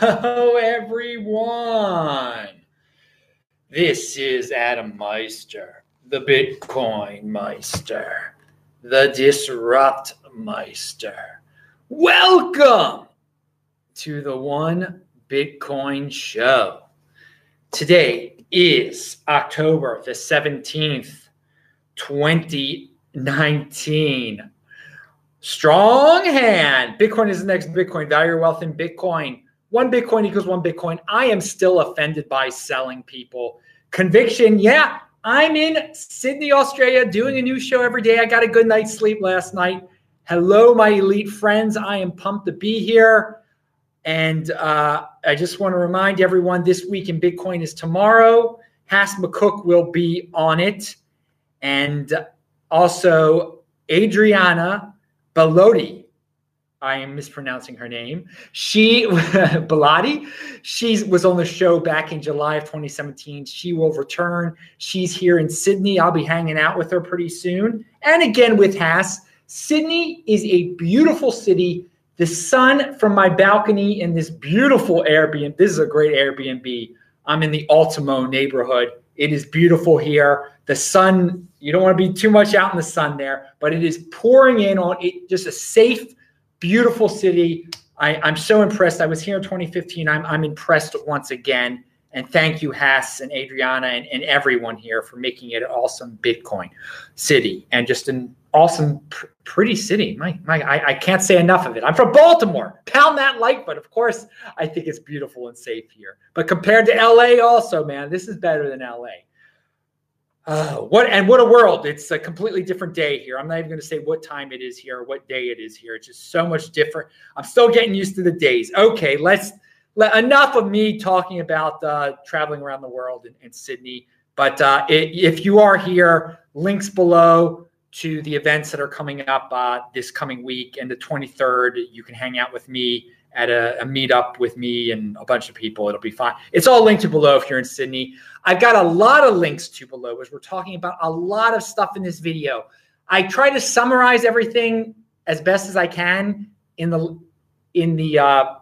Hello, everyone. This is Adam Meister, the Bitcoin Meister, the Disrupt Meister. Welcome to the One Bitcoin Show. Today is October the 17th, 2019. Strong hand. Bitcoin is the next Bitcoin. Value your wealth in Bitcoin. One Bitcoin equals one Bitcoin. I am still offended by selling people. Conviction. Yeah, I'm in Sydney, Australia, doing a new show every day. I got a good night's sleep last night. Hello, my elite friends. I am pumped to be here. And uh, I just want to remind everyone this week in Bitcoin is tomorrow. Hass McCook will be on it. And also, Adriana Bellotti. I am mispronouncing her name. She Bellotti. She was on the show back in July of 2017. She will return. She's here in Sydney. I'll be hanging out with her pretty soon. And again with Hass. Sydney is a beautiful city. The sun from my balcony in this beautiful Airbnb. This is a great Airbnb. I'm in the Ultimo neighborhood. It is beautiful here. The sun, you don't want to be too much out in the sun there, but it is pouring in on it, just a safe, beautiful city. I, am so impressed. I was here in 2015. I'm, I'm impressed once again. And thank you, Hass and Adriana and, and everyone here for making it an awesome Bitcoin city and just an awesome, pr- pretty city. My, my, I, I, can't say enough of it. I'm from Baltimore. Pound that like, but of course, I think it's beautiful and safe here. But compared to LA, also, man, this is better than LA. Uh, what and what a world! It's a completely different day here. I'm not even going to say what time it is here, or what day it is here. It's just so much different. I'm still getting used to the days. Okay, let's let, enough of me talking about uh, traveling around the world in, in Sydney. But uh, it, if you are here, links below to the events that are coming up uh, this coming week and the 23rd. You can hang out with me at a, a meetup with me and a bunch of people. It'll be fine. It's all linked to below if you're in Sydney. I've got a lot of links to below as we're talking about a lot of stuff in this video. I try to summarize everything as best as I can in the in the uh,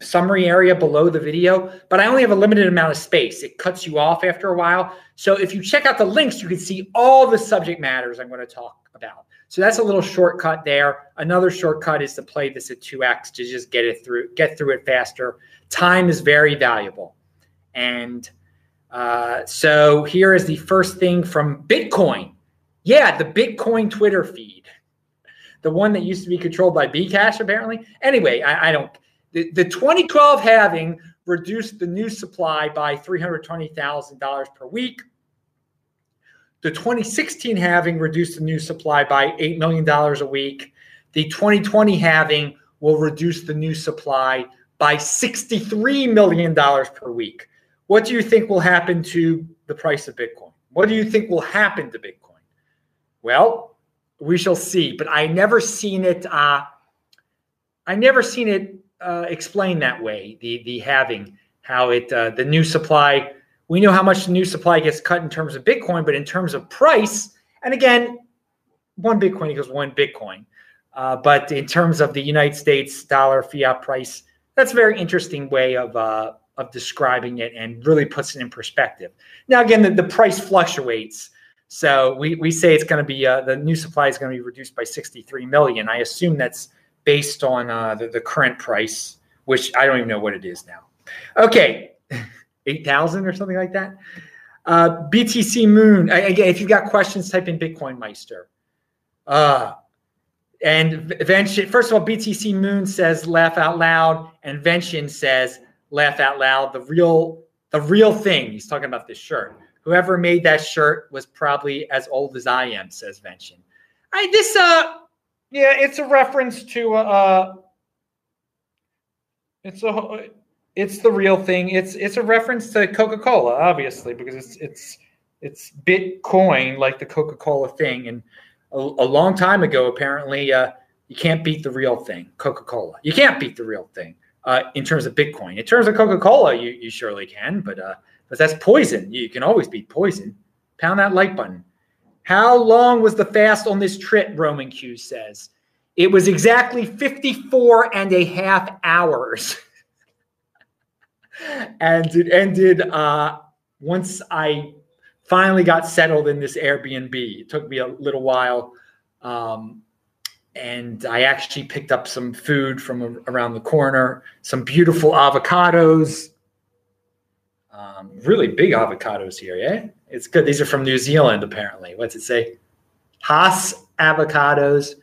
summary area below the video, but I only have a limited amount of space. It cuts you off after a while. So if you check out the links, you can see all the subject matters I'm going to talk about. So that's a little shortcut there. Another shortcut is to play this at 2x to just get it through, get through it faster. Time is very valuable. And uh, so here is the first thing from Bitcoin. Yeah, the Bitcoin Twitter feed. The one that used to be controlled by Bcash, apparently. Anyway, I, I don't the, the 2012 halving reduced the new supply by $320,000 per week. The 2016 halving reduced the new supply by $8 million a week. The 2020 halving will reduce the new supply by $63 million per week. What do you think will happen to the price of Bitcoin? What do you think will happen to Bitcoin? Well, we shall see. But I never seen it. Uh, I never seen it uh, explained that way. The the halving how it uh, the new supply. We know how much the new supply gets cut in terms of Bitcoin, but in terms of price, and again, one Bitcoin equals one Bitcoin. Uh, but in terms of the United States dollar fiat price, that's a very interesting way of uh, of describing it and really puts it in perspective. Now, again, the, the price fluctuates. So we, we say it's going to be uh, the new supply is going to be reduced by 63 million. I assume that's based on uh, the, the current price, which I don't even know what it is now. Okay, 8,000 or something like that. Uh, BTC Moon. Again, if you've got questions, type in Bitcoin Meister. Uh, and Venshin, first of all, BTC Moon says laugh out loud, and Venshin says laugh out loud. The real, the real thing. He's talking about this shirt. Whoever made that shirt was probably as old as I am, says Venshin. I this uh yeah, it's a reference to uh it's a it's the real thing. It's it's a reference to Coca-Cola, obviously, because it's it's it's Bitcoin like the Coca-Cola thing. And a, a long time ago, apparently, uh, you can't beat the real thing, Coca-Cola. You can't beat the real thing uh, in terms of Bitcoin. In terms of Coca-Cola, you you surely can, but uh, but that's poison. You can always beat poison. Pound that like button. How long was the fast on this trip? Roman Q says. It was exactly 54 and a half hours. and it ended uh, once I finally got settled in this Airbnb. It took me a little while. Um, and I actually picked up some food from around the corner, some beautiful avocados, um, really big avocados here. Yeah, it's good. These are from New Zealand, apparently. What's it say? Hass avocados,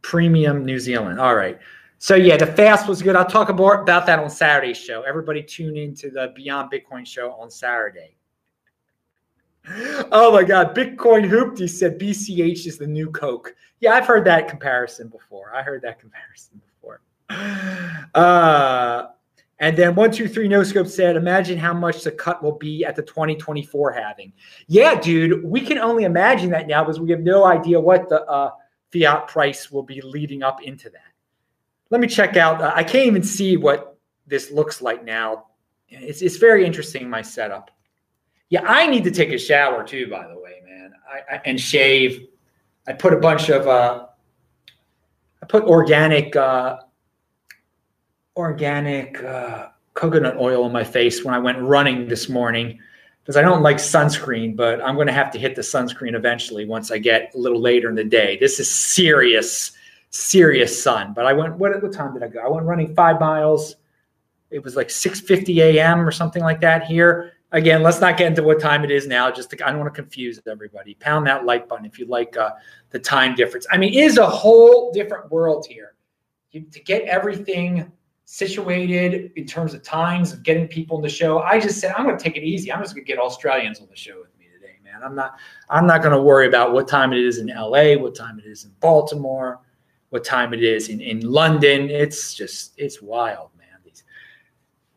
premium New Zealand. All right. So yeah, the fast was good. I'll talk about that on Saturday's show. Everybody tune in to the Beyond Bitcoin show on Saturday. Oh my God, Bitcoin Hoopty said BCH is the new Coke. Yeah, I've heard that comparison before. I heard that comparison before. Uh, and then one, two, three, no scope said, imagine how much the cut will be at the 2024 halving. Yeah, dude, we can only imagine that now because we have no idea what the uh, fiat price will be leading up into that. Let me check out. Uh, I can't even see what this looks like now. It's, it's very interesting, my setup. Yeah, I need to take a shower too, by the way, man, I, I, and shave. I put a bunch of, uh, I put organic, uh, organic uh, coconut oil on my face when I went running this morning because I don't like sunscreen, but I'm going to have to hit the sunscreen eventually once I get a little later in the day. This is serious, serious sun. But I went. What, what time did I go? I went running five miles. It was like 6:50 a.m. or something like that here again, let's not get into what time it is now. Just to, I don't want to confuse everybody. Pound that like button if you like uh, the time difference. I mean, it is a whole different world here. You, to get everything situated in terms of times of getting people in the show, I just said I'm going to take it easy. I'm just going to get Australians on the show with me today, man. I'm not. I'm not going to worry about what time it is in L.A., what time it is in Baltimore, what time it is in in London. It's just it's wild.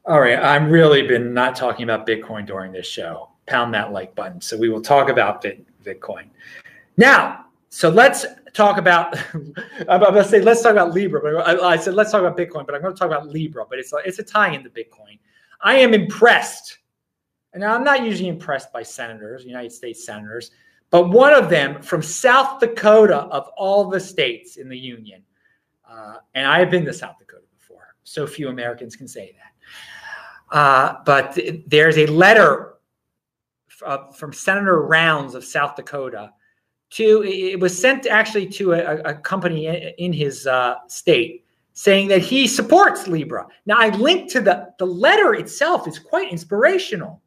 All right, I'm really been not talking about Bitcoin during this show. Pound that like button. So we will talk about Bitcoin. Now, so let's talk about. I'm going to say let's talk about Libra, but I, I, said let's talk about Bitcoin, but I'm going to talk about Libra. But it's a, it's a tie-in into Bitcoin. I am impressed, and I'm not usually impressed by senators, United States senators, but one of them from South Dakota of all the states in the union, uh, and I have been to South Dakota before. So few Americans can say that. Uh, but there's a letter uh, from Senator Rounds of South Dakota to it was sent actually to a, a company in his uh, state saying that he supports Libra. Now I linked to the the letter itself is quite inspirational.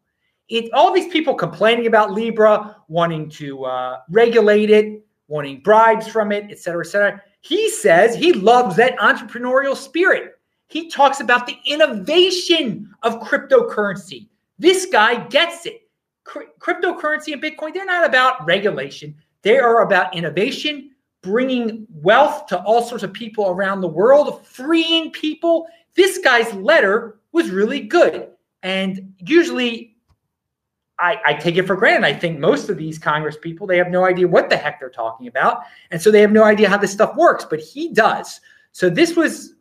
It all these people complaining about Libra, wanting to uh, regulate it, wanting bribes from it, et cetera, et cetera. He says he loves that entrepreneurial spirit. He talks about the innovation of cryptocurrency. This guy gets it. cryptocurrency and Bitcoin, they're not about regulation, they are about innovation, bringing wealth to all sorts of people around the world, freeing people. This guy's letter was really good. And usually I, I, take it for granted. I think most of these Congress people, they have no idea what the heck they're talking about. And so they have no idea how this stuff works, but he does. So this was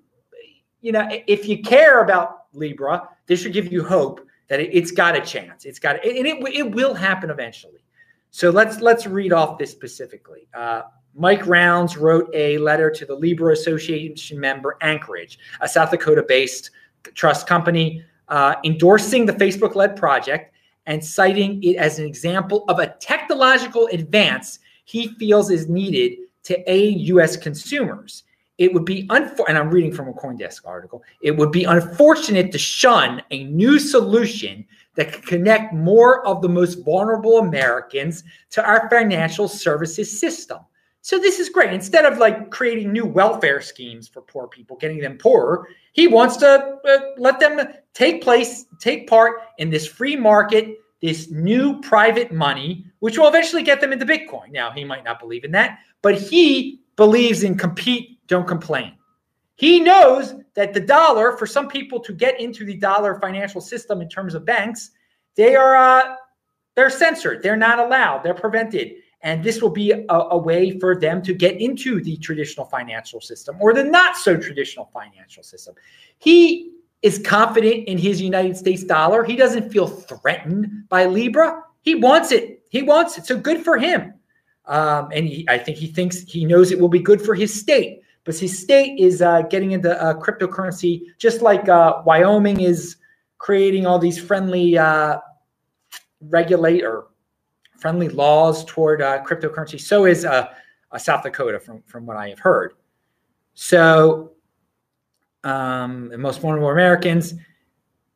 you know, if you care about Libra, this should give you hope that it, has got a chance. It's got, and it, it will happen eventually. So let's let's read off this specifically. Uh, Mike Rounds wrote a letter to the Libra Association member Anchorage, a South Dakota-based trust company, uh, endorsing the Facebook-led project and citing it as an example of a technological advance he feels is needed to aid U.S. consumers it would be unfor- and I'm reading from a CoinDesk article. It would be unfortunate to shun a new solution that could connect more of the most vulnerable Americans to our financial services system. So this is great. Instead of like creating new welfare schemes for poor people, getting them poorer, he wants to uh, let them take place, take part in this free market, this new private money, which will eventually get them into Bitcoin. Now, he might not believe in that, but he believes in compete don't complain. He knows that the dollar, for some people to get into the dollar financial system in terms of banks, they are uh, they're censored. They're not allowed. They're prevented. And this will be a, a way for them to get into the traditional financial system or the not so traditional financial system. He is confident in his United States dollar. He doesn't feel threatened by Libra. He wants it. He wants it. So good for him. Um, and he, I think he thinks he knows it will be good for his state. But see, state is uh, getting into uh, cryptocurrency, just like uh, Wyoming is creating all these friendly uh, regulate or friendly laws toward uh, cryptocurrency. So is uh, uh, South Dakota, from from what I have heard. So, um, most vulnerable Americans,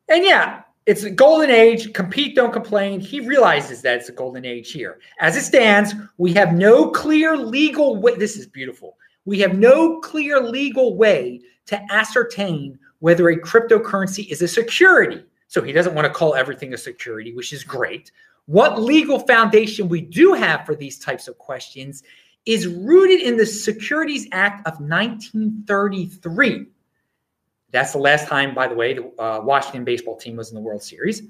and yeah, it's a golden age. Compete, don't complain. He realizes that it's a golden age here. As it stands, we have no clear legal. This is beautiful. We have no clear legal way to ascertain whether a cryptocurrency is a security. So he doesn't want to call everything a security, which is great. What legal foundation we do have for these types of questions is rooted in the Securities Act of 1933. That's the last time, by the way, the uh, Washington baseball team was in the World Series.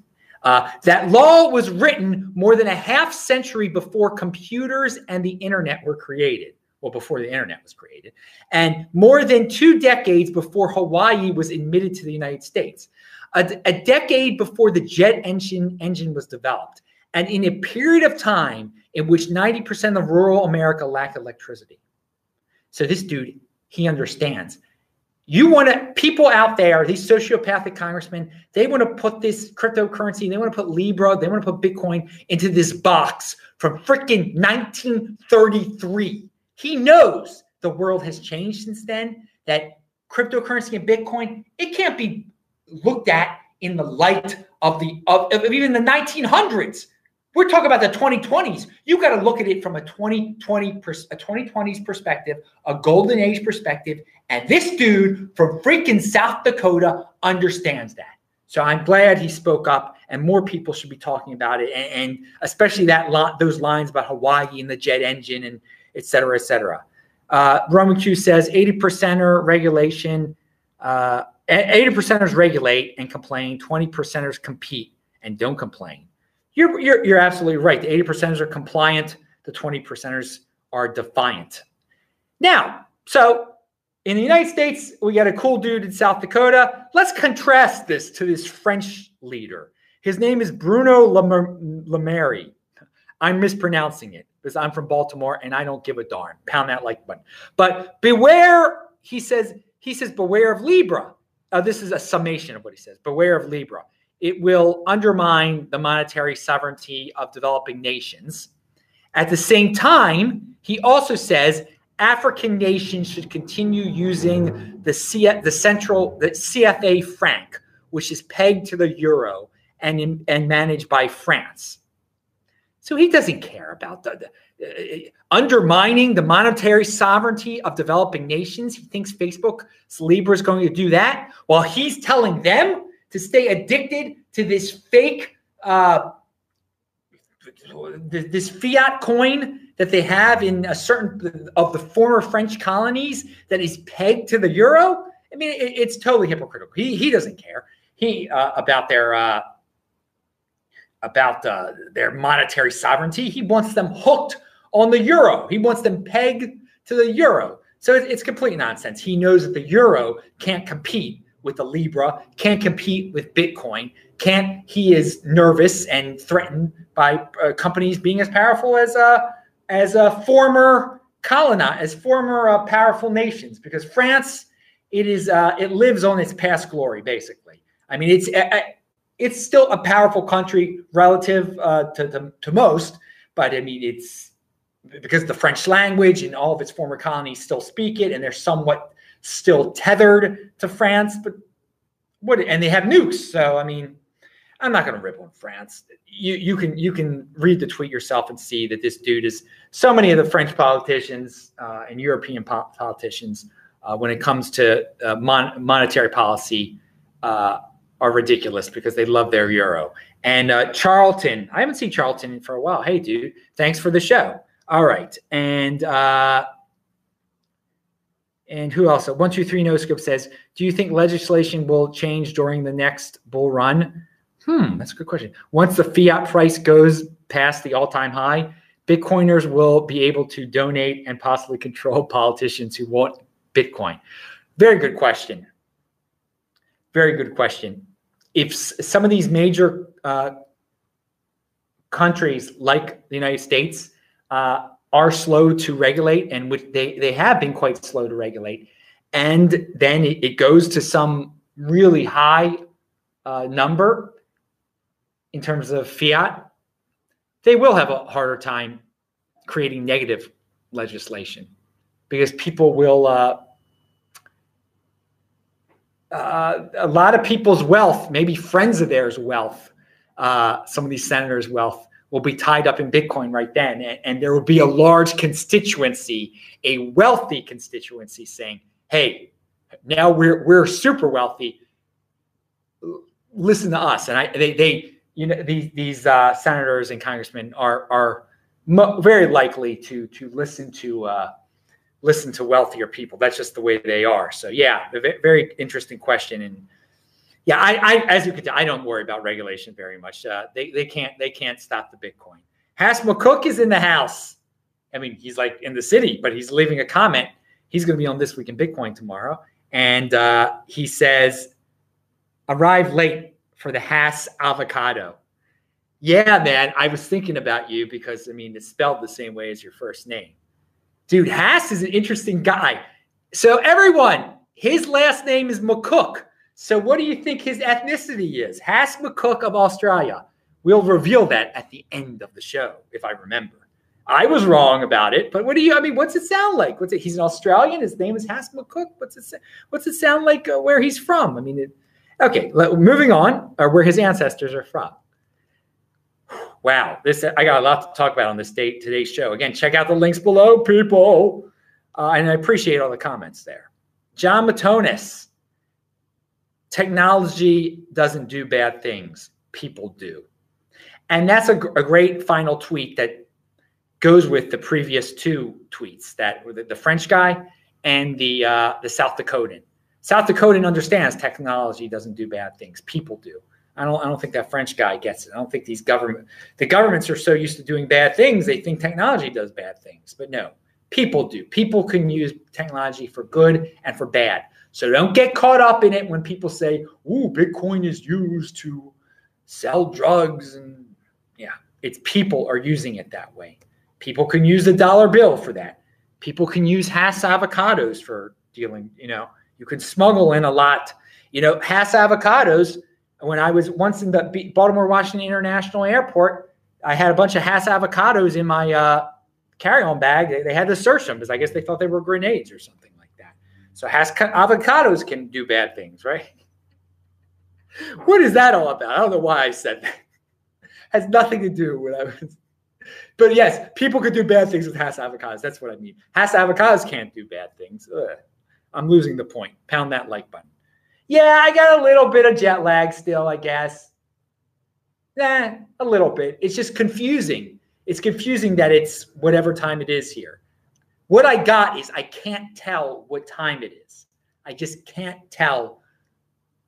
Uh, that law was written more than a half century before computers and the internet were created. Well, before the internet was created, and more than two decades before Hawaii was admitted to the United States, a, a decade before the jet engine engine was developed, and in a period of time in which 90% of rural America lacked electricity. So this dude, he understands. You want to, people out there, these sociopathic congressmen, they want to put this cryptocurrency, they want to put Libra, they want to put Bitcoin into this box from freaking 1933. He knows the world has changed since then, that cryptocurrency and Bitcoin, it can't be looked at in the light of the of, of even the 1900s. We're talking about the 2020s. You got to look at it from a 2020 pers- a 2020s perspective, a golden age perspective, and this dude from freaking South Dakota understands that. So I'm glad he spoke up, and more people should be talking about it, and, and especially that lot, those lines about Hawaii and the jet engine, and et cetera, et cetera. Uh, Roman Q says 80 percenter regulation, uh, 80 percenters regulate and complain, 20 percenters compete and don't complain. You're, you're, you're absolutely right. The 80 percenters are compliant, the 20 percenters are defiant. Now, so in the United States, we got a cool dude in South Dakota. Let's contrast this to this French leader. His name is Bruno Le I'm mispronouncing it because I'm from Baltimore and I don't give a darn. Pound that like button. But beware, he says, he says, beware of Libra. Uh, this is a summation of what he says. Beware of Libra it will undermine the monetary sovereignty of developing nations. At the same time, he also says African nations should continue using the, C- the central the CFA franc, which is pegged to the euro and, in, and managed by France. So he doesn't care about the, the uh, undermining the monetary sovereignty of developing nations. He thinks Facebook's Libra is going to do that while he's telling them to stay addicted to this fake, uh, this fiat coin that they have in a certain of the former French colonies that is pegged to the euro. I mean, it, it's totally hypocritical. He he doesn't care. He uh, about their uh, about uh, their monetary sovereignty. He wants them hooked on the euro. He wants them pegged to the euro. So it's, it's complete nonsense. He knows that the euro can't compete with the Libra, can't compete with Bitcoin, can't. He is nervous and threatened by uh, companies being as powerful as uh, as a former colonize, as former uh, powerful nations, because France, it is uh, it lives on its past glory, basically. I mean, it's uh, uh, it's still a powerful country relative uh, to, to to most, but I mean, it's because the French language and all of its former colonies still speak it, and they're somewhat still tethered to France, but what and they have nukes. So I mean, I'm not going to rip on France. You you can you can read the tweet yourself and see that this dude is so many of the French politicians uh, and European po- politicians uh, when it comes to uh, mon- monetary policy uh, are ridiculous because they love their euro. And uh, Charlton, I haven't seen Charlton for a while. Hey, dude, thanks for the show. All right, and uh, and who else? One, two, three, no scope says, Do you think legislation will change during the next bull run? Hmm, that's a good question. Once the fiat price goes past the all time high, Bitcoiners will be able to donate and possibly control politicians who want Bitcoin. Very good question. Very good question. If some of these major uh, countries like the United States uh, are slow to regulate and which they, they have been quite slow to regulate. And then it, it goes to some really high uh, number in terms of fiat, they will have a harder time creating negative legislation because people will. Uh, a lot of people's wealth, maybe friends of theirs' wealth, uh, some of these senators' wealth, will be tied up in Bitcoin right then. And, and, there will be a large constituency, a wealthy constituency saying, hey, now we're, we're super wealthy. Listen to us. And I, they, they, you know, these, these uh, senators and congressmen are, are mo- very likely to, to listen to, uh, listen to wealthier people. That's just the way they are. So yeah, very interesting question. And yeah, I, I as you can tell, I don't worry about regulation very much. Uh, they they can't they can't stop the Bitcoin. Hass McCook is in the house. I mean, he's like in the city, but he's leaving a comment. He's going to be on this week in Bitcoin tomorrow, and uh, he says, "Arrive late for the Hass avocado." Yeah, man, I was thinking about you because I mean it's spelled the same way as your first name. Dude, Hass is an interesting guy. So, everyone, his last name is McCook. So, what do you think his ethnicity is? Hass McCook of Australia. We'll reveal that at the end of the show, if I remember. I was wrong about it, but what do you? I mean, what's it sound like? What's it? He's an Australian. His name is Hass McCook. What's it? What's it sound like? Uh, where he's from? I mean, it, okay. moving on, or where his ancestors are from. Wow, this I got a lot to talk about on this day today's show. Again, check out the links below, people. Uh, and I appreciate all the comments there. Jon Matonis, technology doesn't do bad things, people do. And that's a, a great final tweet that goes with the previous two tweets that were the, the French guy and the uh, the South Dakotan. South Dakotan understands technology doesn't do bad things, people do. I don't I don't think that French guy gets it. I don't think these government the governments are so used to doing bad things they think technology does bad things. But no, people do. People can use technology for good and for bad. So don't get caught up in it when people say, "Ooh, Bitcoin is used to sell drugs." And yeah, it's people are using it that way. People can use the dollar bill for that. People can use Hass avocados for dealing. You know, you can smuggle in a lot. You know, Hass avocados when I was once in the Baltimore Washington International Airport, I had a bunch of Hass avocados in my uh, carry-on bag. They, they, had to search them because I guess they thought they were grenades or something like that. So Hass avocados can do bad things, right? what is that all about? I don't know why I said that. Has nothing to do with I was. But yes, people could do bad things with Hass avocados. That's what I mean. Hass avocados can't do bad things. Ugh. I'm losing the point. Pound that like button. Yeah, I got a little bit of jet lag still, I guess. Nah, a little bit. It's just confusing. It's confusing that it's whatever time it is here. What I got is I can't tell what time it is. I just can't tell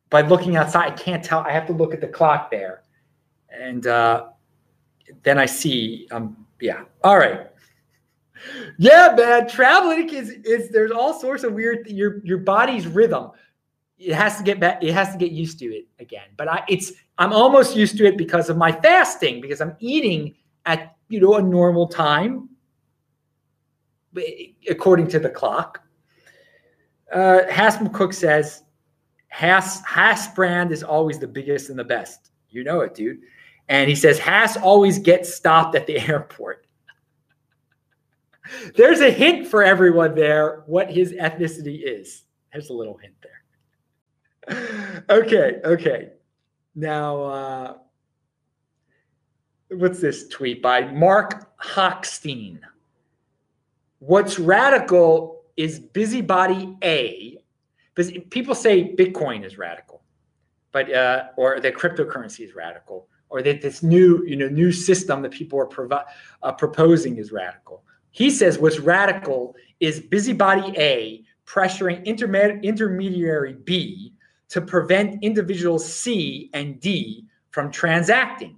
by looking outside. I can't tell. I have to look at the clock there. And uh, then I see, um, yeah. All right. Yeah, man. Traveling is, is there's all sorts of weird your your body's rhythm it has to get back it has to get used to it again. But i it's i'm almost used to it because of my fasting because i'm eating at you know a normal time according to the clock. Uh McCook says Hass Hass brand is always the biggest and the best. You know it dude. And he says Hass always gets stopped at the airport. There's a hint for everyone there what his ethnicity is. There's a little hint there okay, okay. Now, uh, what's this tweet by Marc Hochstein? What's radical is busybody A. People say Bitcoin is radical, but uh, or that cryptocurrency is radical, or that this new you know new system that people are provi- uh, proposing is radical. He says what's radical is busybody A pressuring intermed- intermediary B to prevent individuals C and D from transacting.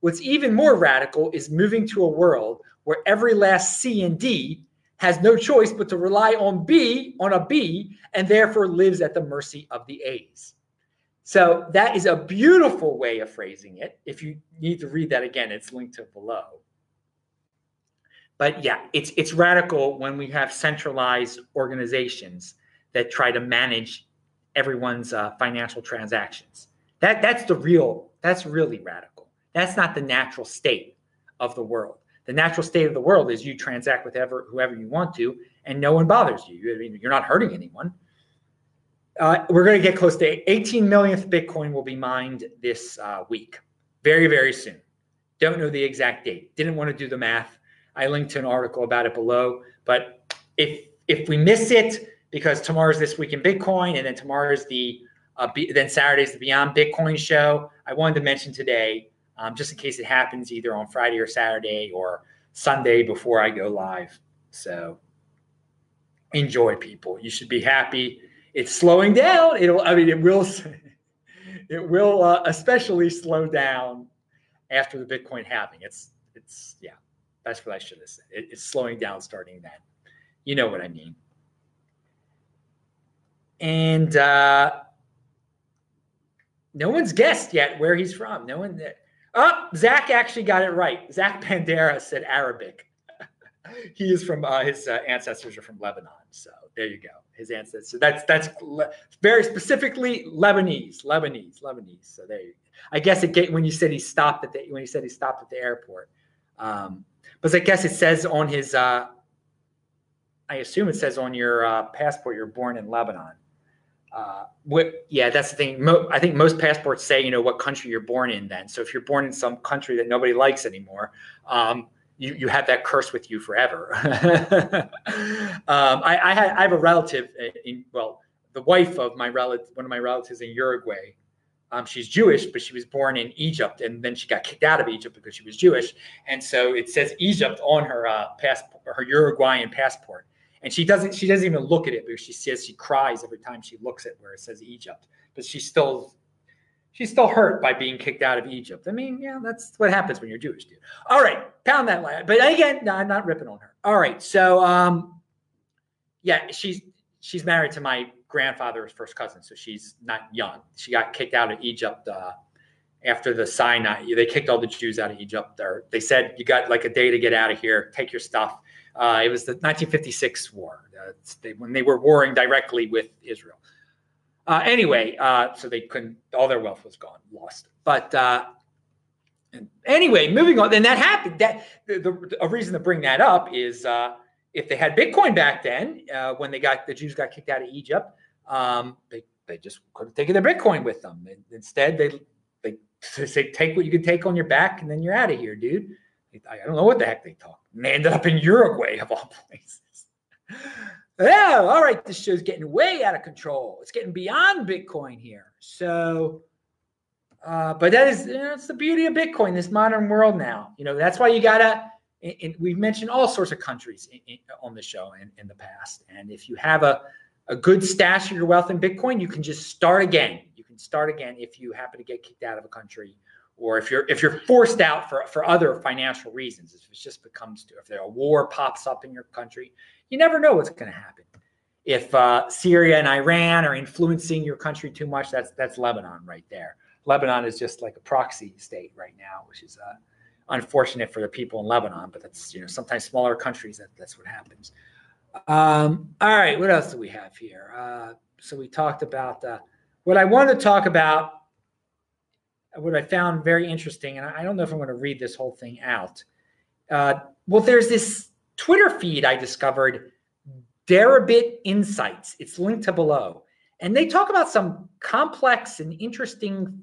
What's even more radical is moving to a world where every last C and D has no choice but to rely on B, on a B, and therefore lives at the mercy of the A's. So that is a beautiful way of phrasing it. If you need to read that again, it's linked to below. But yeah, it's it's radical when we have centralized organizations that try to manage everyone's uh, financial transactions. That that's the real. That's really radical. That's not the natural state of the world. The natural state of the world is you transact with whoever, whoever you want to, and no one bothers you. I mean, you're not hurting anyone. Uh, we're going to get close to 18 millionth Bitcoin will be mined this uh, week, very very soon. Don't know the exact date. Didn't want to do the math. I linked to an article about it below. But if if we miss it because tomorrow's this week in Bitcoin, and then tomorrow's the uh, be, then Saturday's the Beyond Bitcoin show. I wanted to mention today, um, just in case it happens either on Friday or Saturday or Sunday before I go live. So enjoy, people. You should be happy. It's slowing down. It'll. I mean, it will. It will uh, especially slow down after the Bitcoin halving. It's it's yeah. That's what I should have said. It, it's slowing down starting then. You know what I mean. And uh, no one's guessed yet where he's from. No one. Oh, Zach actually got it right. Zach Pandera said Arabic. he is from uh, his uh, ancestors are from Lebanon. So there you go. His ancestors. So that's that's very specifically Lebanese, Lebanese, Lebanese. So there you. I guess it when you said he stopped at the when he said he stopped at the airport. Um, but I guess it says on his, uh, I assume it says on your uh, passport you're born in Lebanon. Uh, what, yeah, that's the thing. Mo- I think most passports say, you know, what country you're born in then. So if you're born in some country that nobody likes anymore, um, you, you have that curse with you forever. um, I, I, I have a relative in, well, the wife of my relative, one of my relatives in Uruguay, um, she's Jewish, but she was born in Egypt, and then she got kicked out of Egypt because she was Jewish. And so it says Egypt on her uh, passport, her Uruguayan passport. And she doesn't she doesn't even look at it because she says she cries every time she looks at where it says Egypt. But she's still she's still hurt by being kicked out of Egypt. I mean, yeah, that's what happens when you're Jewish, dude. All right, pound that line. But again, no, I'm not ripping on her. All right, so um, yeah, she's she's married to my grandfather's first cousin, so she's not young. She got kicked out of Egypt uh, after the Sinai. They kicked all the Jews out of Egypt. There, they said you got like a day to get out of here, take your stuff. Uh, it was the 1956 war uh, they, when they were warring directly with Israel. Uh, anyway, uh, so they couldn't. All their wealth was gone, lost. But uh, anyway, moving on. Then that happened. That the, the, a reason to bring that up is if they had Bitcoin back then, uh, when they got the Jews got kicked out of Egypt, um, they they just could have taken their Bitcoin with them. Instead, they they say take what you can take on your back, and then you're out of here, dude. I don't know what the heck they talk. And they ended up in Uruguay of all places. yeah, all right. This show's getting way out of control. It's getting beyond Bitcoin here. So, uh, but that is you know, it's the beauty of Bitcoin, this modern world now. You know, that's why you gotta and we've mentioned all sorts of countries in, in, on the show in, in the past. And if you have a, a good stash of your wealth in Bitcoin, you can just start again. Can start again if you happen to get kicked out of a country, or if you're if you're forced out for, for other financial reasons. If it just becomes if there a war pops up in your country, you never know what's going to happen. If uh, Syria and Iran are influencing your country too much, that's that's Lebanon right there. Lebanon is just like a proxy state right now, which is uh, unfortunate for the people in Lebanon, but that's you know sometimes smaller countries that that's what happens. Um, all right, what else do we have here? Uh, so we talked about uh, what I wanted to talk about. What I found very interesting, and I don't know if I'm going to read this whole thing out. Uh, well, there's this Twitter feed I discovered, Deribit Insights. It's linked to below, and they talk about some complex and interesting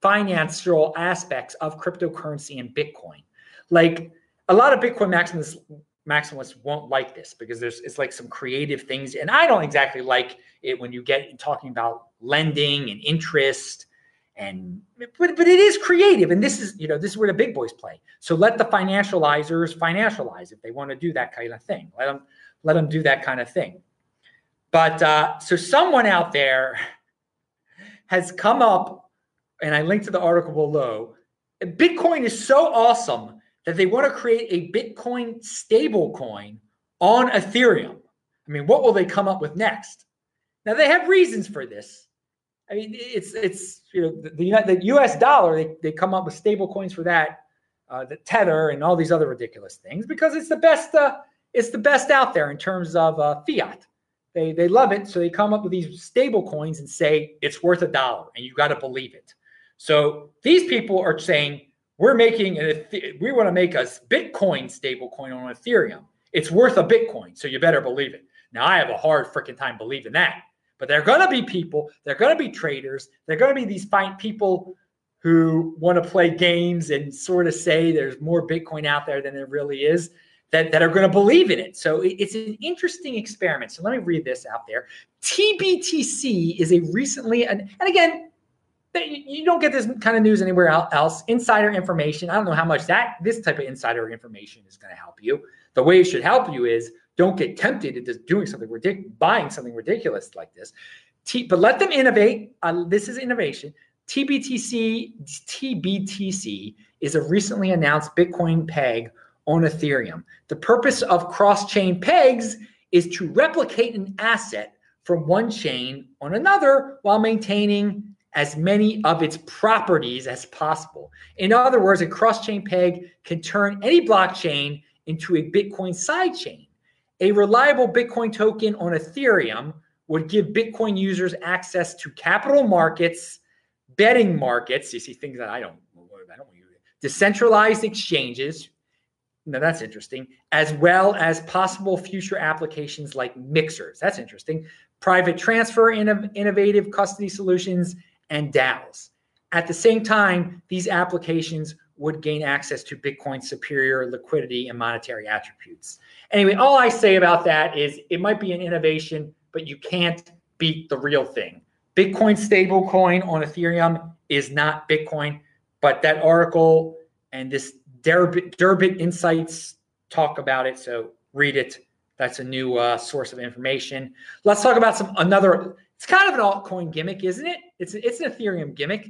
financial aspects of cryptocurrency and Bitcoin. Like a lot of Bitcoin maximalists, maximalists won't like this because there's it's like some creative things, and I don't exactly like it when you get talking about lending and interest and but, but it is creative and this is you know this is where the big boys play. So let the financializers financialize if they want to do that kind of thing. Let them let them do that kind of thing. But uh, so someone out there has come up and I linked to the article below. Bitcoin is so awesome that they want to create a Bitcoin stable coin on Ethereum. I mean, what will they come up with next? Now they have reasons for this. I mean, it's it's you know the, the, U.S. dollar. They, they come up with stable coins for that, uh, the tether and all these other ridiculous things because it's the best. Uh, it's the best out there in terms of uh, fiat. They they love it, so they come up with these stable coins and say it's worth a dollar, and you got to believe it. So these people are saying we're making an we want to make a Bitcoin stable coin on Ethereum. It's worth a Bitcoin, so you better believe it. Now I have a hard freaking time believing that, but they're going to be people. They're going to be traders. They're going to be these fine people who want to play games and sort of say there's more Bitcoin out there than there really is that, that are going to believe in it. So it's an interesting experiment. So let me read this out there. TBTC is a recently, and, and again, you don't get this kind of news anywhere else. Insider information. I don't know how much that this type of insider information is going to help you. The way it should help you is don't get tempted into doing something ridiculous, buying something ridiculous like this. T, but let them innovate. Uh, this is innovation. TBTC TBTC is a recently announced Bitcoin peg on Ethereum. The purpose of cross chain pegs is to replicate an asset from one chain on another while maintaining as many of its properties as possible. In other words, a cross chain peg can turn any blockchain into a Bitcoin sidechain. A reliable Bitcoin token on Ethereum would give Bitcoin users access to capital markets, betting markets. You see things that I don't, I don't decentralized exchanges, now that's interesting, as well as possible future applications like mixers. That's interesting. Private transfer, innovative custody solutions, and DAOs. At the same time, these applications would gain access to Bitcoin's superior liquidity and monetary attributes. Anyway, all I say about that is it might be an innovation, but you can't beat the real thing. Bitcoin stablecoin on Ethereum is not Bitcoin, but that article and this Deribit Insights talk about it. So read it. That's a new uh, source of information. Let's talk about some another. It's kind of an altcoin gimmick, isn't it? It's it's an Ethereum gimmick.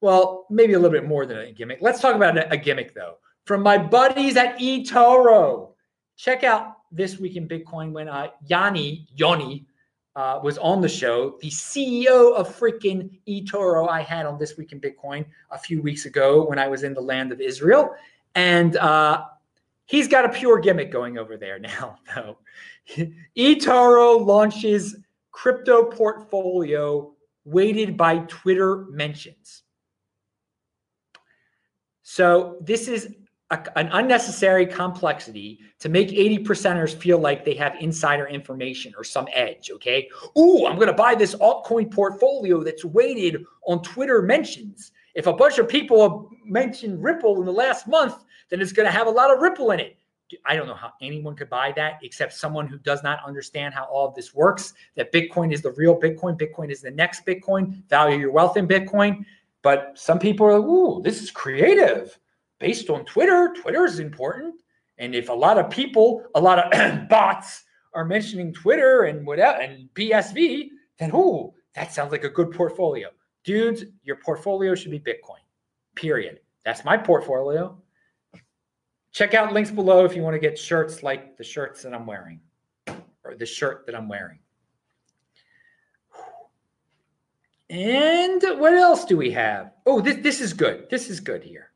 Well, maybe a little bit more than a gimmick. Let's talk about a, gimmick though. From my buddies at eToro, check out this week in Bitcoin when uh, Yanni Yoni uh, was on the show. The CEO of freaking eToro I had on this week in Bitcoin a few weeks ago when I was in the land of Israel. And uh, he's got a pure gimmick going over there now, though. eToro launches crypto portfolio weighted by Twitter mentions. So this is a, an unnecessary complexity to make 80 percenters feel like they have insider information or some edge. Okay. Ooh, I'm going to buy this altcoin portfolio that's weighted on Twitter mentions. If a bunch of people have mentioned Ripple in the last month, then it's going to have a lot of Ripple in it. I don't know how anyone could buy that except someone who does not understand how all of this works. That Bitcoin is the real Bitcoin. Bitcoin is the next Bitcoin. Value your wealth in Bitcoin. But some people are like, ooh, this is creative. Based on Twitter, Twitter is important. And if a lot of people, a lot of bots are mentioning Twitter and whatever and BSV, then ooh, that sounds like a good portfolio dudes, your portfolio should be Bitcoin, period. That's my portfolio. Check out links below if you want to get shirts like the shirts that I'm wearing or the shirt that I'm wearing. And what else do we have? Oh, this, this is good. This is good here.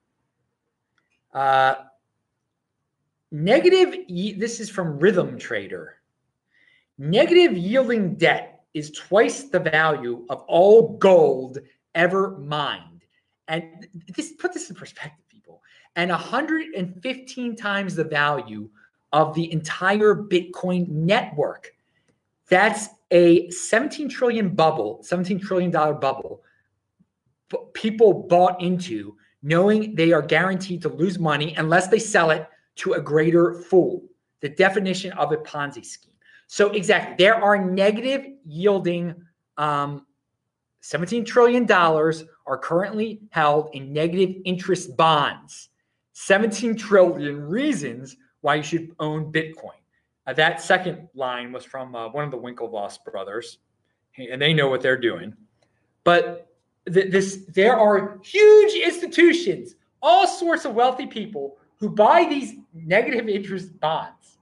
Uh, negative, this is from Rhythm Trader. Negative yielding debt is twice the value of all gold ever mined. And this put this in perspective, and 115 times the value of the entire Bitcoin network. That's a 17 trillion bubble, 17 trillion dollar bubble. People bought into knowing they are guaranteed to lose money unless they sell it to a greater fool. The definition of a Ponzi scheme. So exactly, there are negative yielding um, 17 trillion dollars are currently held in negative interest bonds. 17 trillion reasons why you should own Bitcoin. Uh, that second line was from uh, one of the Winklevoss brothers, and they know what they're doing. But th- this, there are huge institutions, all sorts of wealthy people who buy these negative interest bonds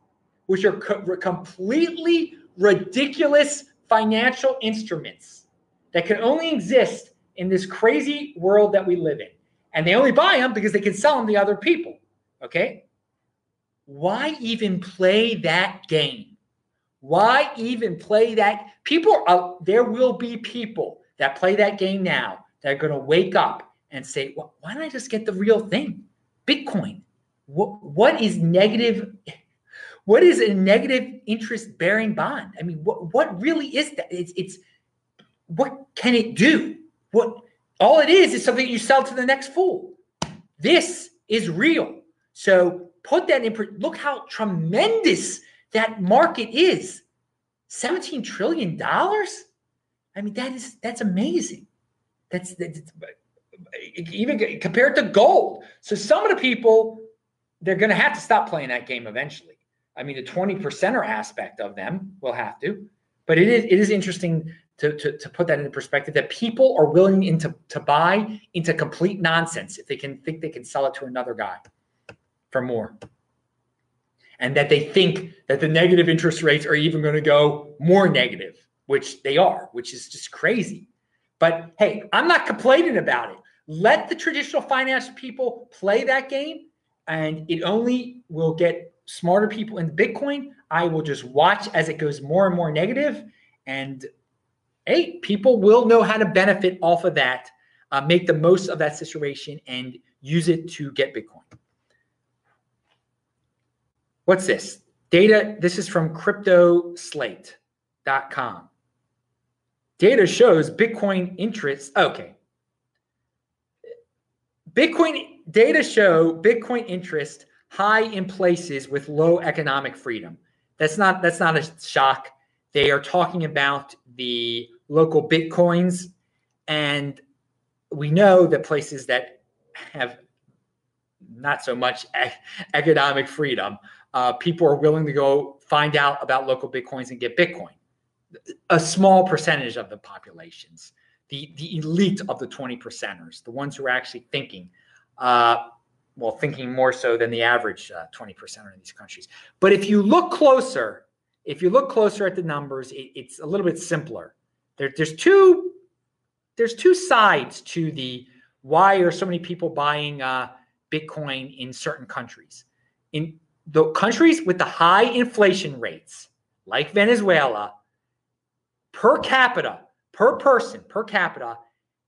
which are co- completely ridiculous financial instruments that can only exist in this crazy world that we live in. And they only buy them because they can sell them to other people. Okay? Why even play that game? Why even play that? People are, there will be people that play that game now that are going to wake up and say, well, why don't I just get the real thing? Bitcoin. What, what is negative? What is a negative interest bearing bond? I mean, what, what really is that? It's, it's, what can it do? What, all it is is something you sell to the next fool. This is real. So put that in, look how tremendous that market is. $17 trillion? I mean, that is, that's amazing. That's, that's even compared to gold. So some of the people, they're going to have to stop playing that game eventually. I mean, the 20 percenter aspect of them will have to, but it is, it is interesting to, to, to put that into perspective that people are willing into to buy into complete nonsense if they can think they can sell it to another guy for more. And that they think that the negative interest rates are even going to go more negative which they are which is just crazy. But hey i'm not complaining about it. Let the traditional finance people play that game and it only will get smarter people in bitcoin. I will just watch as it goes more and more negative and hey, people will know how to benefit off of that, uh, make the most of that situation, and use it to get Bitcoin. What's this? Data, this is from cryptoslate.com. Data shows Bitcoin interest. Okay. Bitcoin data show Bitcoin interest high in places with low economic freedom. That's not that's not a shock. They are talking about the LocalBitcoins. And we know that places that have not so much economic freedom, uh, people are willing to go find out about LocalBitcoins and get Bitcoin. A small percentage of the populations, the, the elite of the 20 percenters, the ones who are actually thinking, uh, well, thinking more so than the average uh, 20 percenter in these countries. But if you look closer, if you look closer at the numbers, it, it's a little bit simpler. There, there's two there's two sides to the why are so many people buying uh, Bitcoin in certain countries. In the countries with the high inflation rates, like Venezuela, per capita, per person, per capita,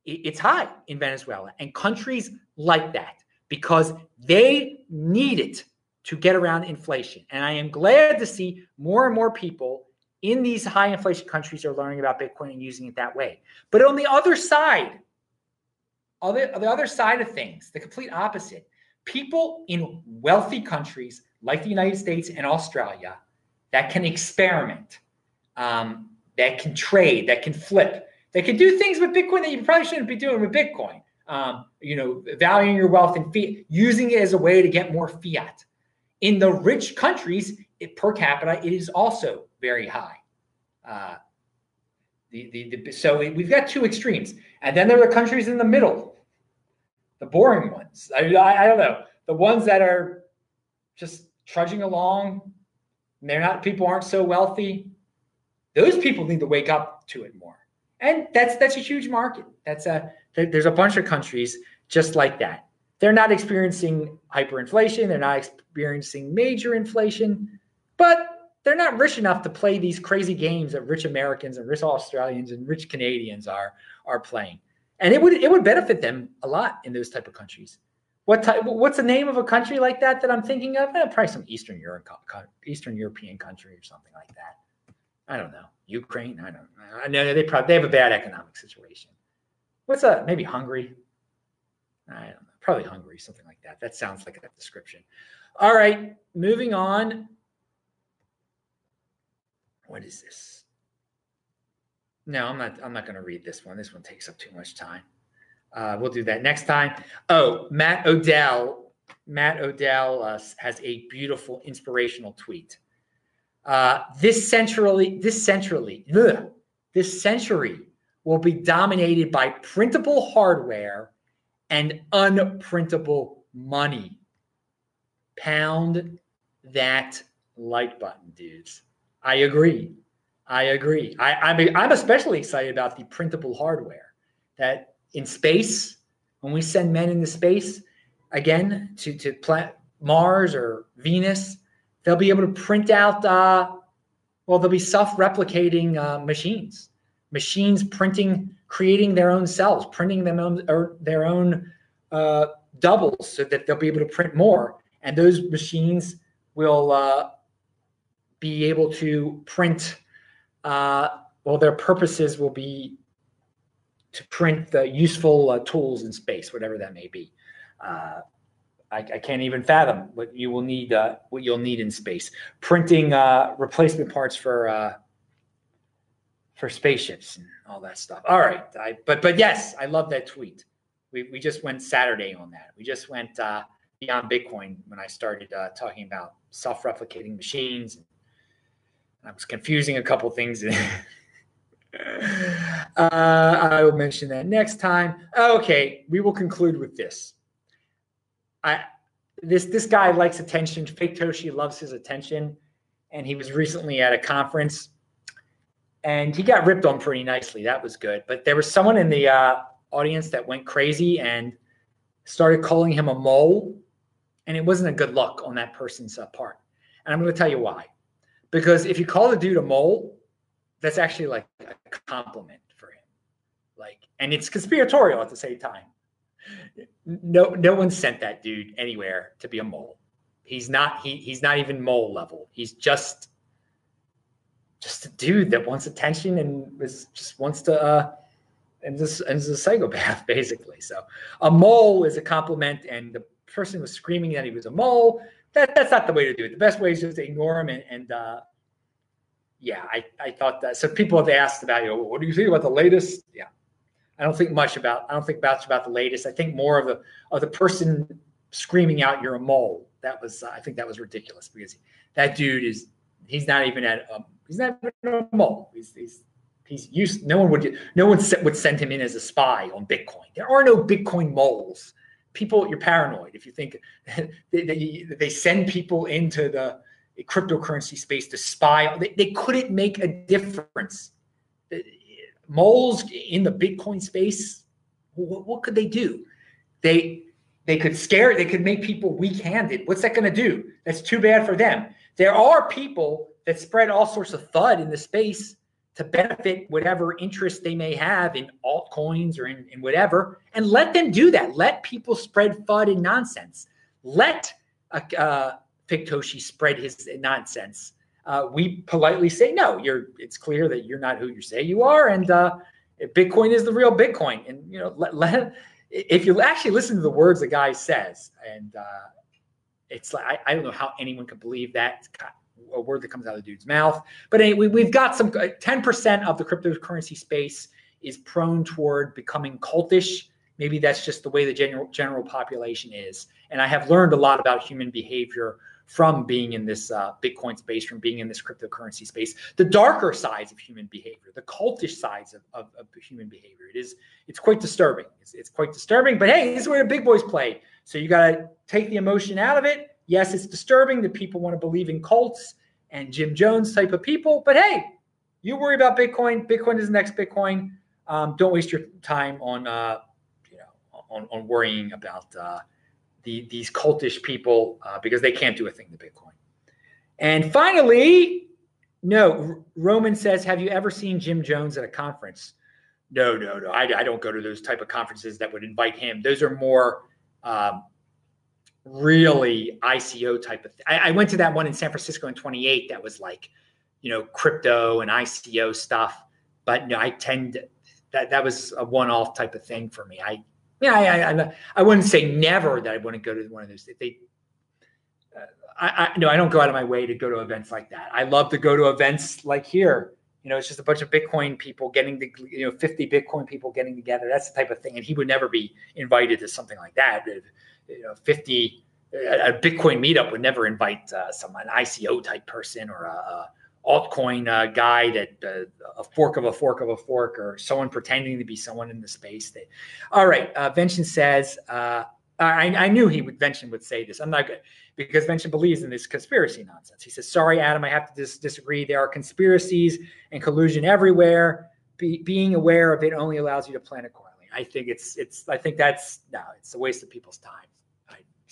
it's high in Venezuela. And countries like that because they need it to get around inflation. And I am glad to see more and more people in these high inflation countries are learning about Bitcoin and using it that way. But on the other side, other, the other side of things, the complete opposite, people in wealthy countries like the United States and Australia that can experiment, um, that can trade, that can flip, that can do things with Bitcoin that you probably shouldn't be doing with Bitcoin. Um, you know, valuing your wealth and fiat, using it as a way to get more fiat. In the rich countries, it, per capita, it is also very high. Uh, the, the, the, so we've got two extremes. And then there are countries in the middle, the boring ones. I, I, I don't know, the ones that are just trudging along. They're not, people aren't so wealthy. Those people need to wake up to it more. And that's that's a huge market. That's a there's a bunch of countries just like that. They're not experiencing hyperinflation. They're not experiencing major inflation, but they're not rich enough to play these crazy games that rich Americans and rich Australians and rich Canadians are are playing. And it would it would benefit them a lot in those type of countries. What type? What's the name of a country like that that I'm thinking of? Eh, probably some Eastern Europe, Eastern European country or something like that. I don't know. Ukraine. I don't. I know they probably they have a bad economic situation. What's a maybe Hungary? I don't know. Probably Hungary, something like that. That sounds like a description. All right, moving on. What is this? No, I'm not. I'm not going to read this one. This one takes up too much time. Uh, we'll do that next time. Oh, Matt Odell. Matt Odell uh, has a beautiful inspirational tweet. Uh, this centrally, this centrally, ugh, this century will be dominated by printable hardware and unprintable money. Pound that like button, dudes. I agree. I agree. I, I'm, I'm especially excited about the printable hardware that in space, when we send men into space again to, to plant Mars or Venus, they'll be able to print out uh, Well, they'll be self-replicating uh, machines, machines printing, creating their own cells, printing them own, or their own uh, doubles, so that they'll be able to print more. And those machines will uh, be able to print. Uh, well, their purposes will be to print the useful uh, tools in space, whatever that may be. Uh, I, I, can't even fathom what you will need, uh, what you'll need in space. Printing uh, replacement parts for uh, for spaceships and all that stuff. All right, I, but but yes, I love that tweet. We we just went Saturday on that. We just went uh, beyond Bitcoin when I started talking about self-replicating machines. I was confusing a couple things. Uh, I will mention that next time. Okay, we will conclude with this. I this this guy likes attention. Faketoshi loves his attention, and he was recently at a conference, and he got ripped on pretty nicely. That was good. But there was someone in the uh, audience that went crazy and started calling him a mole, and it wasn't a good look on that person's uh, part. And I'm going to tell you why. Because if you call the dude a mole, that's actually like a compliment for him. Like, and it's conspiratorial at the same time. No, no one sent that dude anywhere to be a mole. He's not. He he's not even mole level. He's just just a dude that wants attention and is just wants to uh and this and is a psychopath basically. So a mole is a compliment, and the person was screaming that he was a mole. That that's not the way to do it. The best way is just to ignore them. and and uh, yeah, I, I thought that. So people have asked about, you know, what do you think about the latest? Yeah, I don't think much about. I don't think much about the latest. I think more of the of the person screaming out, "You're a mole." That was, uh, I think, that was ridiculous because that dude is. He's not even at. Um, he's not even a mole. He's, he's he's used. No one would. No one would send him in as a spy on Bitcoin. There are no Bitcoin moles. People, you're paranoid if you think they, they, they send people into the cryptocurrency space to spy. They, they couldn't make a difference. Moles in the Bitcoin space, what, what could they do? They they could scare, they could make people weak-handed. What's that going to do? That's too bad for them. There are people that spread all sorts of FUD in the space to benefit whatever interest they may have in altcoins or in, in whatever, and let them do that. Let people spread FUD and nonsense. Let uh, Toshi spread his nonsense. Uh, we politely say no. You're. It's clear that you're not who you say you are, and uh, Bitcoin is the real Bitcoin. And you know, let, let, if you actually listen to the words the guy says, and uh, it's like I, I, don't know how anyone could believe that a word that comes out of the dude's mouth. But anyway, we've got some. Uh, ten percent of the cryptocurrency space is prone toward becoming cultish. Maybe that's just the way the general general population is. And I have learned a lot about human behavior from being in this uh, Bitcoin space, from being in this cryptocurrency space, the darker sides of human behavior, the cultish sides of, of, of human behavior. It is, it's quite disturbing. It's, it's quite disturbing, but hey, this is where the big boys play. So you got to take the emotion out of it. Yes, it's disturbing that people want to believe in cults and Jim Jones type of people, but hey, you worry about Bitcoin. Bitcoin is the next Bitcoin. Um, don't waste your time on, uh, you know, on, on worrying about, uh, the, these cultish people uh, because they can't do a thing to Bitcoin. And finally, no, Roman says, have you ever seen Jim Jones at a conference? No, no, no. I, I don't go to those type of conferences that would invite him. Those are more um, really ICO type of. Th- I, went to that one in San Francisco in 28. That was like, you know, crypto and ICO stuff. But no, I tend to, that that was a one-off type of thing for me. I yeah, I, I, I wouldn't say never that I wouldn't go to one of those. They, uh, I, I no, I don't go out of my way to go to events like that. I love to go to events like here. You know, it's just a bunch of Bitcoin people getting the, you know, 50 Bitcoin people getting together. That's the type of thing. And he would never be invited to something like that. You know, 50, a Bitcoin meetup would never invite uh, some an ICO type person or a, altcoin uh, guy that uh, a fork of a fork of a fork or someone pretending to be someone in the space. That, all right, uh, Vention says, uh, I, I, knew he would, Vention would say this. I'm not good because Vention believes in this conspiracy nonsense. He says, sorry, Adam, I have to dis- disagree. There are conspiracies and collusion everywhere. Be, being aware of it only allows you to plan accordingly. I think it's, it's, I think that's, no, it's a waste of people's time.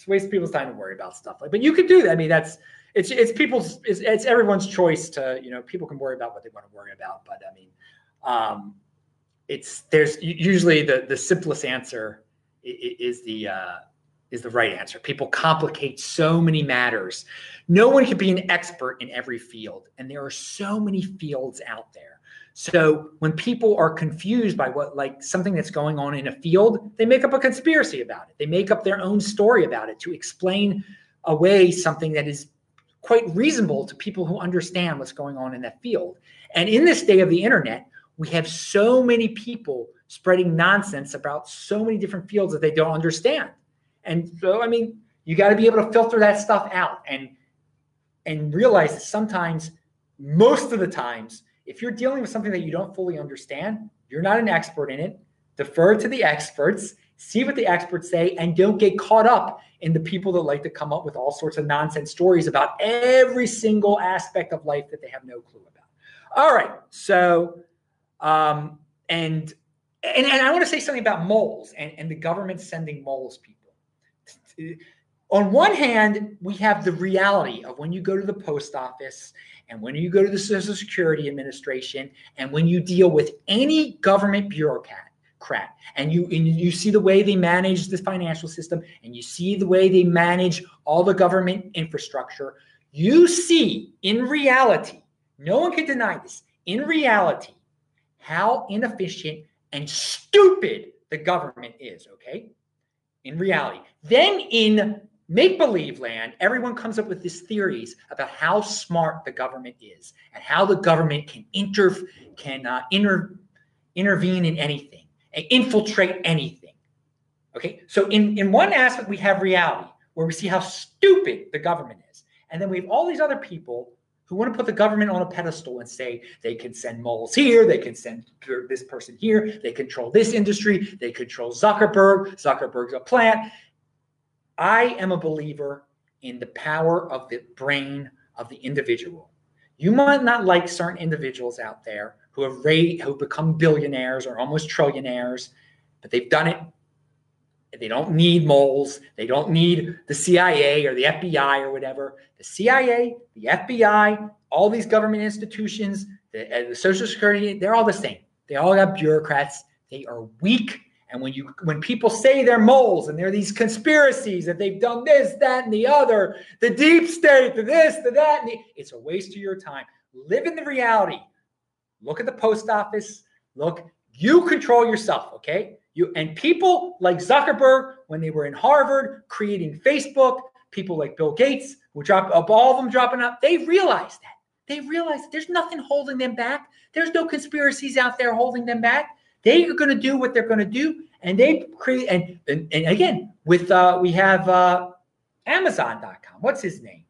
It's waste people's time to worry about stuff like, but you could do that. I mean, that's, it's it's people's it's, it's everyone's choice to you know people can worry about what they want to worry about, but I mean, um, it's there's usually the the simplest answer is the uh, is the right answer. People complicate so many matters. No one can be an expert in every field, and there are so many fields out there. So when people are confused by what like something that's going on in a field, they make up a conspiracy about it. They make up their own story about it to explain away something that is quite reasonable to people who understand what's going on in that field. And in this day of the internet, we have so many people spreading nonsense about so many different fields that they don't understand. And so, I mean, you got to be able to filter that stuff out and and realize that sometimes, most of the times, if you're dealing with something that you don't fully understand, you're not an expert in it. Defer to the experts, see what the experts say, and don't get caught up in the people that like to come up with all sorts of nonsense stories about every single aspect of life that they have no clue about. All right, so um, and and, and I want to say something about moles and, and the government sending moles people. On one hand, we have the reality of when you go to the post office and when you go to the Social Security Administration and when you deal with any government bureaucrat, and you and you see the way they manage the financial system and you see the way they manage all the government infrastructure, you see in reality, no one can deny this, in reality, how inefficient and stupid the government is, okay? In reality. Then in make believe land, everyone comes up with these theories about how smart the government is and how the government can inter can uh, inter, intervene in anything and infiltrate anything. Okay, so in, in one aspect, we have reality where we see how stupid the government is. And then we have all these other people who want to put the government on a pedestal and say they can send moles here, they can send this person here, they control this industry, they control Zuckerberg, Zuckerberg's a plant. I am a believer in the power of the brain of the individual. You might not like certain individuals out there who have rate, who become billionaires or almost trillionaires, but they've done it they don't need moles. They don't need the CIA or the FBI or whatever. The CIA, the FBI, all these government institutions, the, uh, the Social Security, they're all the same. They all got bureaucrats. They are weak. And when you when people say they're moles and they're these conspiracies that they've done this, that, and the other, the deep state, the this, the that, and the, it's a waste of your time. Live in the reality. Look at the post office. Look, you control yourself, okay? You and people like Zuckerberg, when they were in Harvard creating Facebook, people like Bill Gates, who drop up all of them dropping out, they realized that. They realized there's nothing holding them back. There's no conspiracies out there holding them back. They are going to do what they're going to do, and they create. And and, and again, with uh, we have uh, Amazon.com. What's his name?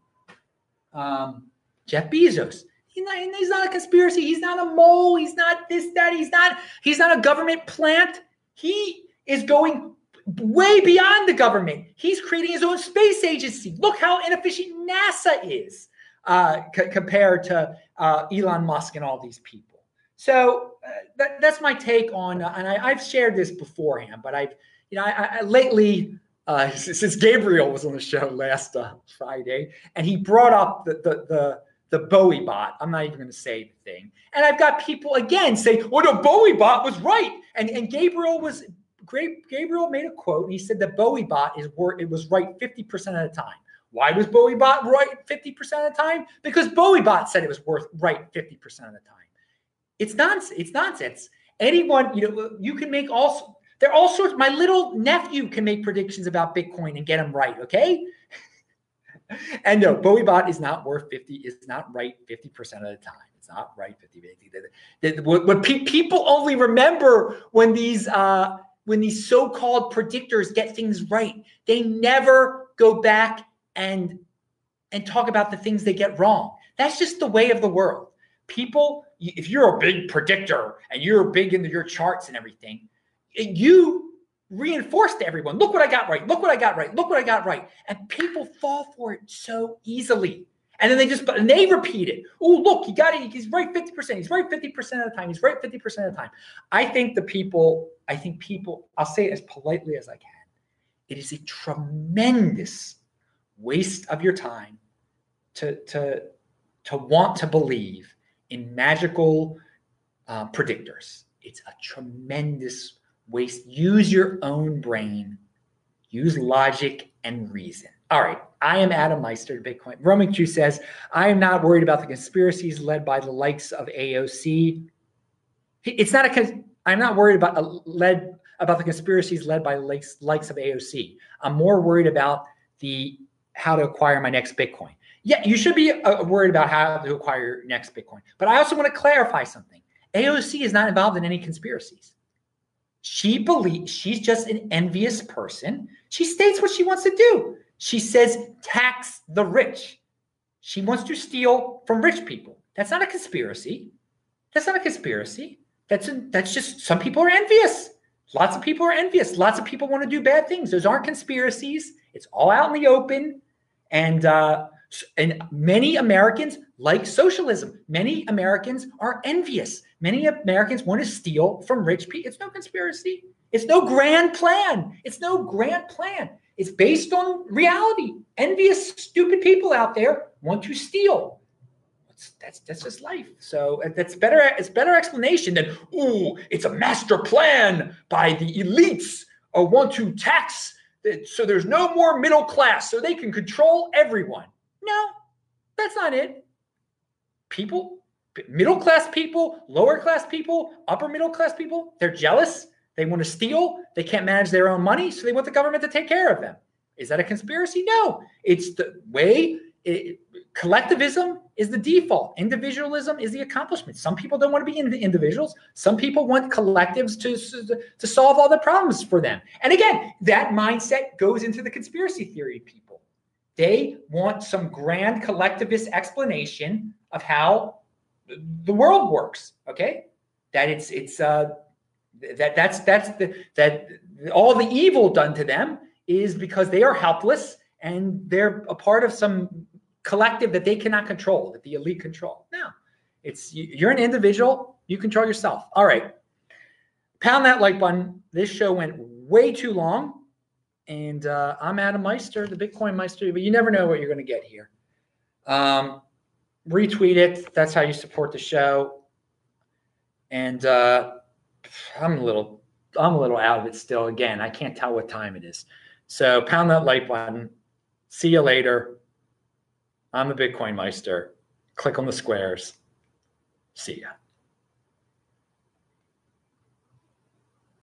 Um, Jeff Bezos. He's not, he's not a conspiracy. He's not a mole. He's not this, that. He's not. He's not a government plant. He is going way beyond the government. He's creating his own space agency. Look how inefficient NASA is uh, c- compared to uh, Elon Musk and all these people. So uh, that, that's my take on, uh, and I, have shared this beforehand, but I've, you know, I, I lately, uh, since Gabriel was on the show last uh, Friday, and he brought up the the the the Bowie bot. I'm not even going to say the thing. And I've got people again say, "Well, the Bowie bot was right," and and Gabriel was great. Gabriel made a quote, and he said that Bowie bot is wor- it was right 50 percent of the time. Why was Bowie bot right 50 percent of the time? Because Bowie bot said it was worth right 50 percent of the time. It's nonsense. It's nonsense. Anyone, you know, you can make all. There are all sorts. My little nephew can make predictions about Bitcoin and get them right. Okay. and no, BowieBot is not worth 50, is not right 50% of the time. It's not right 50, 50. What, what people only remember when these uh, when these so-called predictors get things right, they never go back and and talk about the things they get wrong. That's just the way of the world. People, if you're a big predictor and you're big into your charts and everything, you reinforce to everyone look what I got right, look what I got right, look what I got right. And people fall for it so easily. And then they just and they repeat it. Oh, look, he got it. He's right 50%. He's right 50% of the time. He's right 50% of the time. I think the people, I think people, I'll say it as politely as I can. It is a tremendous waste of your time to to to want to believe in magical uh, predictors. It's a tremendous waste. Use your own brain. Use logic and reason. All right. I am Adam Meister, Bitcoin. Roman Q says, I am not worried about the conspiracies led by the likes of AOC. It's not a, I'm not worried about uh, led about the conspiracies led by likes, likes of AOC. I'm more worried about the how to acquire my next Bitcoin. Yeah, you should be uh, worried about how to acquire your next Bitcoin. But I also want to clarify something. AOC is not involved in any conspiracies. She believes she's just an envious person. She states what she wants to do. She says tax the rich. She wants to steal from rich people. That's not a conspiracy. That's not a conspiracy. That's a, that's just some people are envious. Lots of people are envious. Lots of people want to do bad things. Those aren't conspiracies. It's all out in the open. And uh, and many Americans like socialism. Many Americans are envious. Many Americans want to steal from rich people. It's no conspiracy. It's no grand plan. It's no grand plan. It's based on reality. Envious, stupid people out there want to steal. That's that's, that's just life. So uh, that's better. It's better explanation than ooh, it's a master plan by the elites or want to tax. So there's no more middle class, so they can control everyone. No, that's not it. People, middle class people, lower class people, upper middle class people, they're jealous. They want to steal. They can't manage their own money, so they want the government to take care of them. Is that a conspiracy? No. It's the way it, collectivism is the default. Individualism is the accomplishment. Some people don't want to be individuals. Some people want collectives to, to solve all the problems for them. And again, that mindset goes into the conspiracy theory people. They want some grand collectivist explanation of how the world works. Okay, that it's it's uh that that's that's the that all the evil done to them is because they are helpless and they're a part of some collective that they cannot control, that the elite control. No, it's you're an individual, you control yourself. All right. Pound that like button. This show went way too long. And uh, I'm Adam Meister, the Bitcoin Meister, but you never know what you're going to get here. Um, retweet it. That's how you support the show. And uh, I'm a little, I'm a little out of it still. Again, I can't tell what time it is. So pound that like button. See you later. I'm the Bitcoin Meister. Click on the squares. See ya.